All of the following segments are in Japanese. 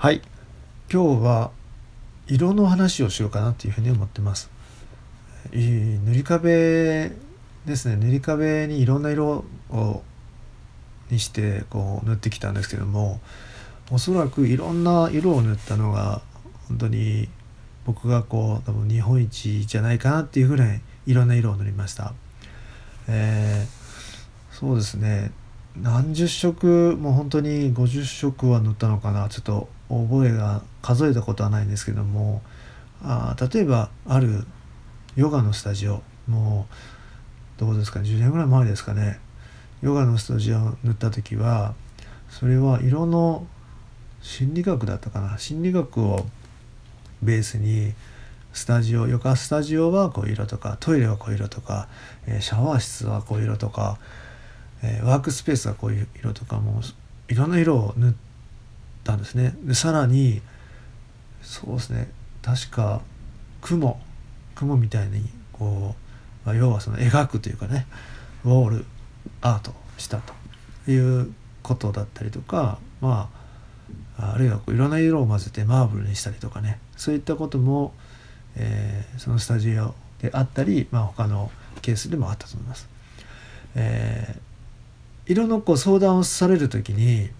はい。今日は色の話をしようかなというふうに思ってます。塗り壁ですね。塗り壁にいろんな色をにしてこう塗ってきたんですけどもおそらくいろんな色を塗ったのが本当に僕がこう多分日本一じゃないかなっていうぐらいいろんな色を塗りました。えー、そうですね。何十色もう本当に50色は塗ったのかな。ちょっと覚えが数えたことはないんですけども。あ例えばあるヨガのスタジオ。もうどうですか10年ぐらい前ですかね。ヨガのスタジオを塗った時はそれは色の心理学だったかな。心理学をベースにスタジオヨガスタジオはこういう色とかトイレはこういう色とか、えシャワー室はこういう色とか、えワークスペースはこういう色とかもいろんな色を塗ったんですねでさらにそうですね確か雲雲みたいにこう、まあ、要はその描くというかねウォールアートしたということだったりとかまああるいはこういろんな色を混ぜてマーブルにしたりとかねそういったことも、えー、そのスタジオであったり、まあ、他のケースでもあったと思います。えー、色のこう相談をされる時に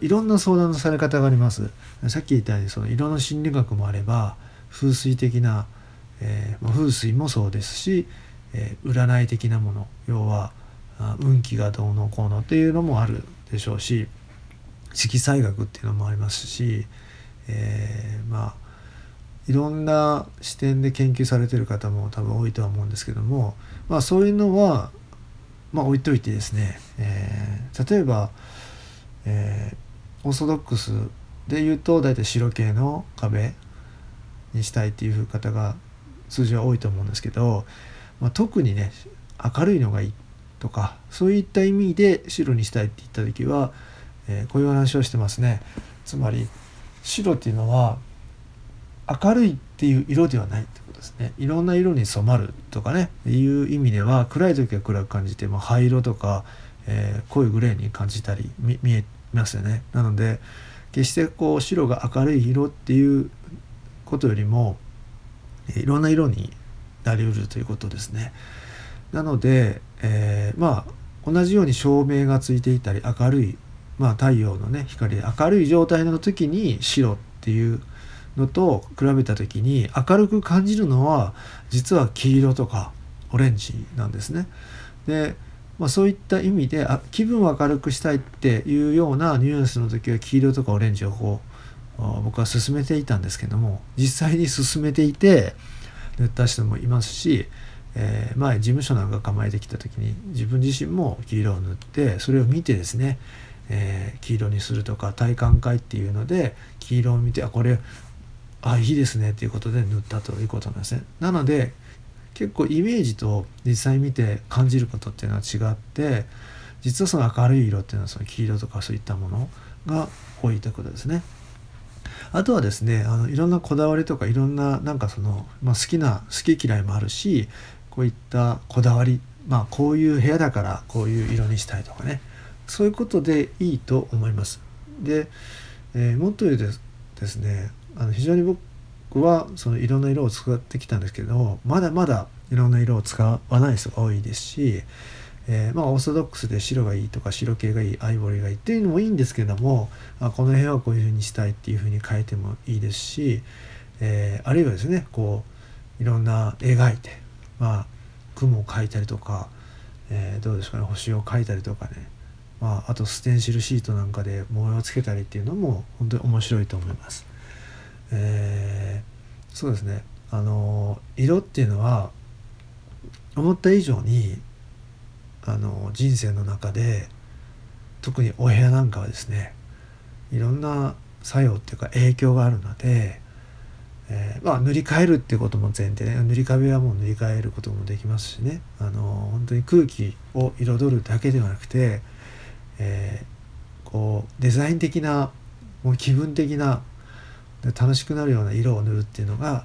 いろんな相談のされ方があります。さっき言ったようにその色の心理学もあれば風水的な、えー、風水もそうですし、えー、占い的なもの要は運気がどうのこうのっていうのもあるでしょうし色彩学っていうのもありますし、えー、まあいろんな視点で研究されてる方も多分多いとは思うんですけども、まあ、そういうのは、まあ、置いといてですね、えー、例えば、えー、オーソドックスで言うと大体白系の壁にしたいっていう方が通常は多いと思うんですけど、まあ、特にね明るいのがいいとかそういった意味で白にしたいって言った時は、えー、こういう話をしてますね。つまり白っていうのは明るいっていう色ではないですねいろんな色に染まるとかねいう意味では暗い時は暗く感じて、まあ、灰色とか、えー、濃いグレーに感じたり見えますよねなので決してこう白が明るい色っていうことよりもいろんな色になりうるということですね。なので、えー、まあ同じように照明がついていたり明るい、まあ、太陽のね光で明るい状態の時に白っていうのと比べた時に明るく感じるのは実は黄色とかオレンジなんですね。で、まあ、そういった意味であ気分を明るくしたいっていうようなニュアンスの時は黄色とかオレンジをこう僕は進めていたんですけども実際に進めていて塗った人もいますしえー、前事務所なんか構えてきた時に自分自身も黄色を塗ってそれを見てですね、えー、黄色にするとか体感会っていうので黄色を見てあこれあいいですねっていうことで塗ったということなんですね。なので結構イメージと実際見て感じることっていうのは違って実はその明るい色っていうのはその黄色とかそういったものが多いということですね。あとはですねあのいろんなこだわりとかいろんななんかその、まあ、好きな好き嫌いもあるしこういったこだわりまあこういう部屋だからこういう色にしたいとかねそういうことでいいと思います。で、えー、もっと言うとですねあの非常に僕はそのいろんな色を使ってきたんですけどまだまだいろんな色を使わない人が多いですし、えー、まあオーソドックスで白がいいとか白系がいいアイボリーがいいっていうのもいいんですけどもあこの部屋はこういうふうにしたいっていうふうに変えてもいいですし、えー、あるいはですねこういろんな描いてまあ雲を描いたりとか、えー、どうですかね星を描いたりとかね、まあ、あとステンシルシートなんかで模様をつけたりっていうのも本当に面白いと思います。えー、そうですね。あの色っていうのは思った以上にあの人生の中で特にお部屋なんかはですねいろんな作用っていうか影響があるのでえー、まあ、塗り替えるっていうことも前提で、ね、塗り壁はもう塗り替えることもできますしね。あの本当に空気を彩るだけではなくて、えー、こうデザイン的なもう気分的な楽しくなるような色を塗るっていうのが、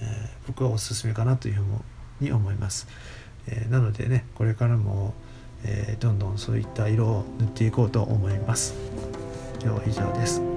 えー、僕はおすすめかなというふうに思います、えなのでねこれからも、えどんどんそういった色を塗っていこうと思います。今日は以上です。